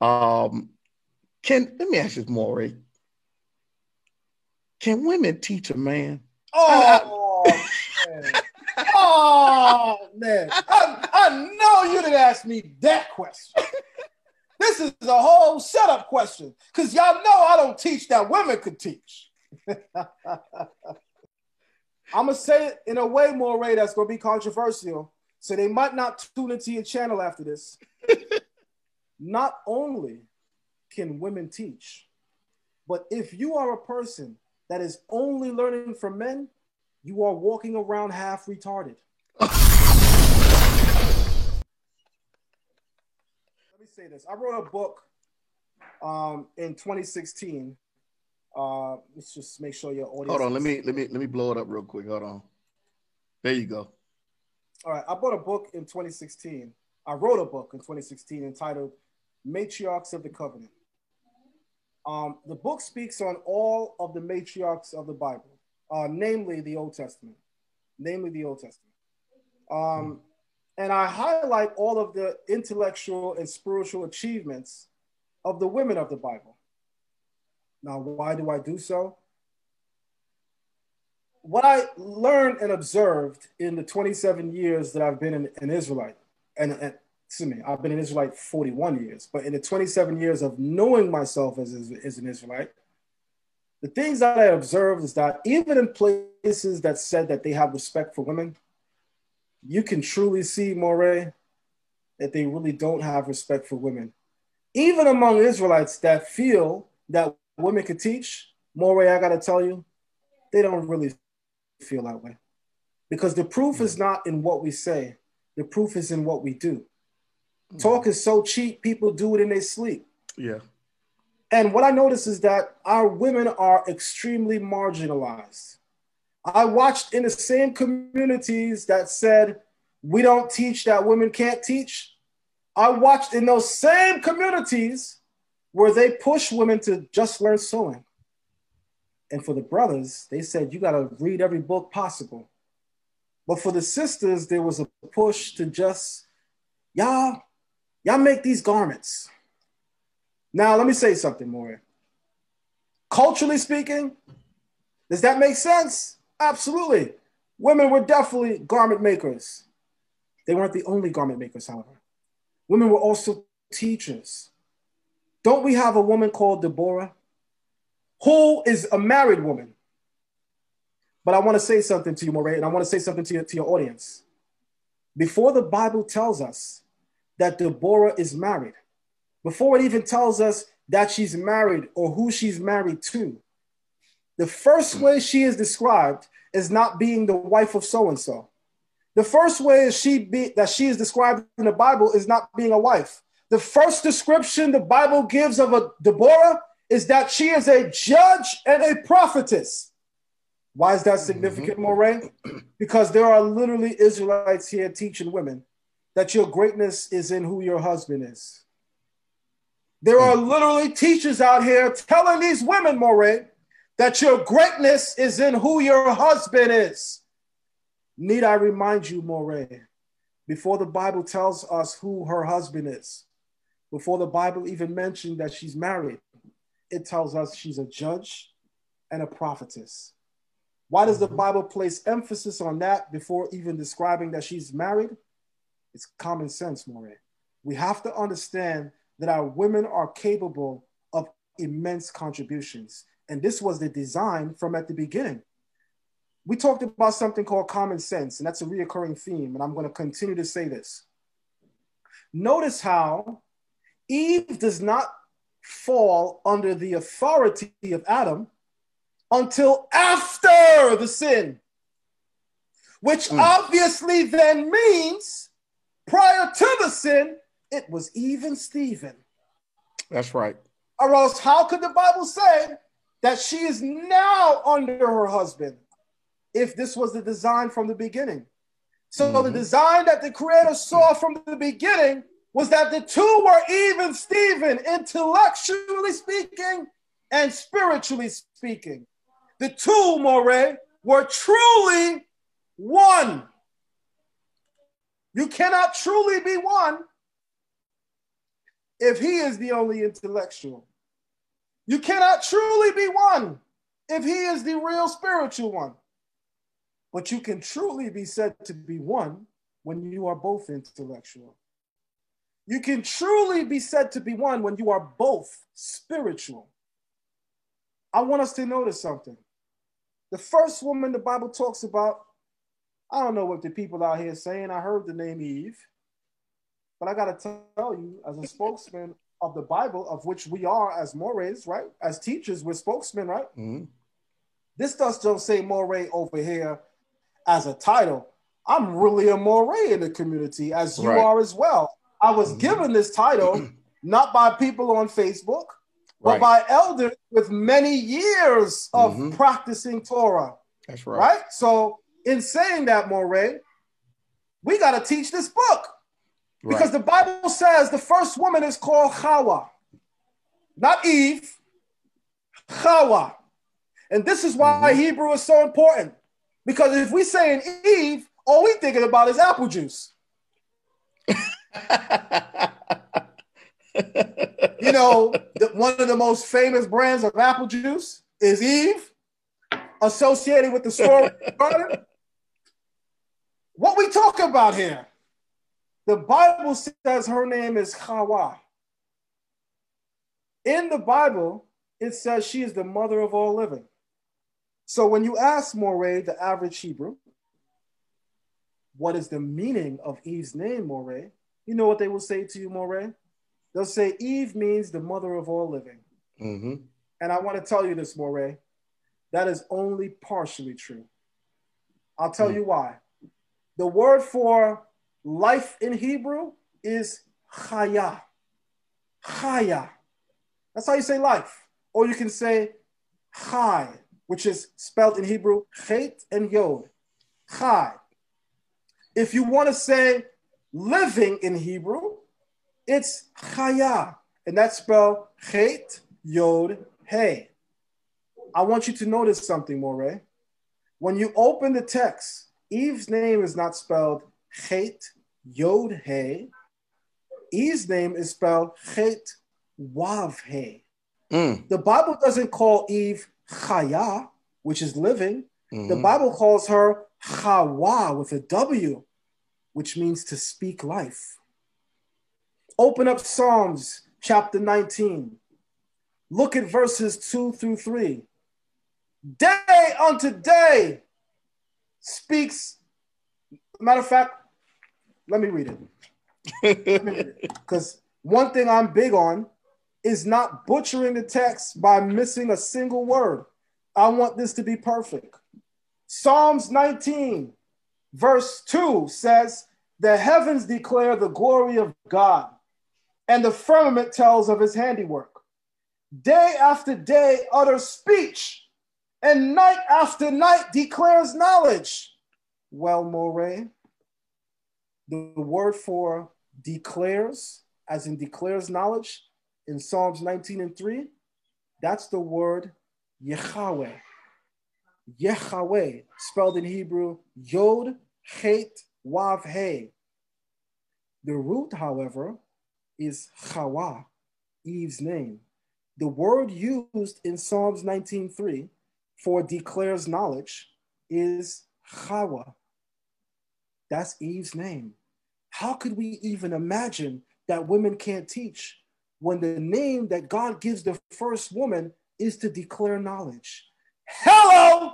Um, can let me ask you more. Can women teach a man? Oh, man. oh man! I, I know you didn't ask me that question. This is a whole setup question because y'all know I don't teach that women could teach. I'm gonna say it in a way more Ray that's gonna be controversial, so they might not tune into your channel after this. Not only can women teach, but if you are a person that is only learning from men, you are walking around half retarded. Let me say this. I wrote a book um, in 2016. Uh, let's just make sure your audience. Hold on, let me let me let me blow it up real quick. Hold on. There you go. All right, I bought a book in 2016. I wrote a book in 2016 entitled Matriarchs of the Covenant. Um, the book speaks on all of the matriarchs of the Bible, uh, namely the Old Testament, namely the Old Testament. Um, and I highlight all of the intellectual and spiritual achievements of the women of the Bible. Now, why do I do so? What I learned and observed in the 27 years that I've been an, an Israelite, and, and excuse me, I've been an Israelite 41 years, but in the 27 years of knowing myself as, as, an Israelite, the things that I observed is that even in places that said that they have respect for women, you can truly see, Moray, that they really don't have respect for women. Even among Israelites that feel that women could teach, Moray, I gotta tell you, they don't really feel that way. Because the proof is hmm. not in what we say, the proof is in what we do. Mm. Talk is so cheap, people do it in their sleep. Yeah. And what I notice is that our women are extremely marginalized. I watched in the same communities that said, we don't teach that women can't teach. I watched in those same communities where they push women to just learn sewing. And for the brothers, they said, you got to read every book possible. But for the sisters, there was a push to just, y'all, y'all make these garments. Now, let me say something more. Culturally speaking, does that make sense? Absolutely. Women were definitely garment makers. They weren't the only garment makers, however. Women were also teachers. Don't we have a woman called Deborah who is a married woman? But I want to say something to you, Moray, and I want to say something to your, to your audience. Before the Bible tells us that Deborah is married, before it even tells us that she's married or who she's married to, the first way she is described is not being the wife of so and so. The first way she be, that she is described in the Bible is not being a wife. The first description the Bible gives of a Deborah is that she is a judge and a prophetess. Why is that significant, mm-hmm. Moray? Because there are literally Israelites here teaching women that your greatness is in who your husband is. There are literally teachers out here telling these women, Moray, that your greatness is in who your husband is. Need I remind you, Moray, before the Bible tells us who her husband is, before the Bible even mentioned that she's married, it tells us she's a judge and a prophetess. Why does the mm-hmm. Bible place emphasis on that before even describing that she's married? It's common sense, Moray. We have to understand that our women are capable of immense contributions. And this was the design from at the beginning. We talked about something called common sense, and that's a reoccurring theme. And I'm going to continue to say this. Notice how Eve does not fall under the authority of Adam until after the sin, which mm. obviously then means prior to the sin, it was even Stephen. That's right. Or else, how could the Bible say that she is now under her husband if this was the design from the beginning? So, mm-hmm. the design that the Creator saw from the beginning was that the two were even Stephen, intellectually speaking and spiritually speaking. The two, Moray, were truly one. You cannot truly be one if he is the only intellectual. You cannot truly be one if he is the real spiritual one. But you can truly be said to be one when you are both intellectual. You can truly be said to be one when you are both spiritual. I want us to notice something. The first woman the Bible talks about, I don't know what the people out here saying. I heard the name Eve, but I got to tell you, as a spokesman of the Bible, of which we are as mores, right? As teachers, we're spokesmen, right? Mm-hmm. This does don't say more over here as a title. I'm really a more in the community, as you right. are as well. I was mm-hmm. given this title not by people on Facebook, but by elders with many years of mm-hmm. practicing Torah. That's right. Right? So, in saying that, Moray, we got to teach this book. Right. Because the Bible says the first woman is called Hawa, not Eve, Hawa. And this is why mm-hmm. Hebrew is so important. Because if we say in Eve, all we thinking about is apple juice. you know, the, one of the most famous brands of apple juice is Eve, associated with the garden. What we talk about here? The Bible says her name is Hawa. In the Bible, it says she is the mother of all living. So when you ask Moray, the average Hebrew, what is the meaning of Eve's name, Moray? You know what they will say to you, Moray? They'll say Eve means the mother of all living. Mm-hmm. And I want to tell you this, Moray. That is only partially true. I'll tell mm. you why. The word for life in Hebrew is chaya. Chaya. That's how you say life. Or you can say chai, which is spelled in Hebrew chet and yod. Chai. If you want to say living in Hebrew, it's chaya, and that's spelled chet yod hey. I want you to notice something, Moray. When you open the text, Eve's name is not spelled Chet Yod He. Eve's name is spelled Chet Wav He. Mm. The Bible doesn't call Eve Chaya, which is living. Mm-hmm. The Bible calls her Chawa with a W, which means to speak life. Open up Psalms chapter 19. Look at verses 2 through 3. Day unto day speaks. Matter of fact, let me read it. Because one thing I'm big on is not butchering the text by missing a single word. I want this to be perfect. Psalms 19, verse 2 says, The heavens declare the glory of God, and the firmament tells of his handiwork. Day after day utter speech, and night after night declares knowledge. Well, Moray, the word for declares, as in declares knowledge, in Psalms 19 and 3, that's the word Yahweh. Yahweh, spelled in Hebrew, Yod, Het, Wav, He. The root, however, is Chawa, Eve's name. The word used in Psalms 19.3 for declares knowledge is Chawa. That's Eve's name. How could we even imagine that women can't teach when the name that God gives the first woman is to declare knowledge? Hello!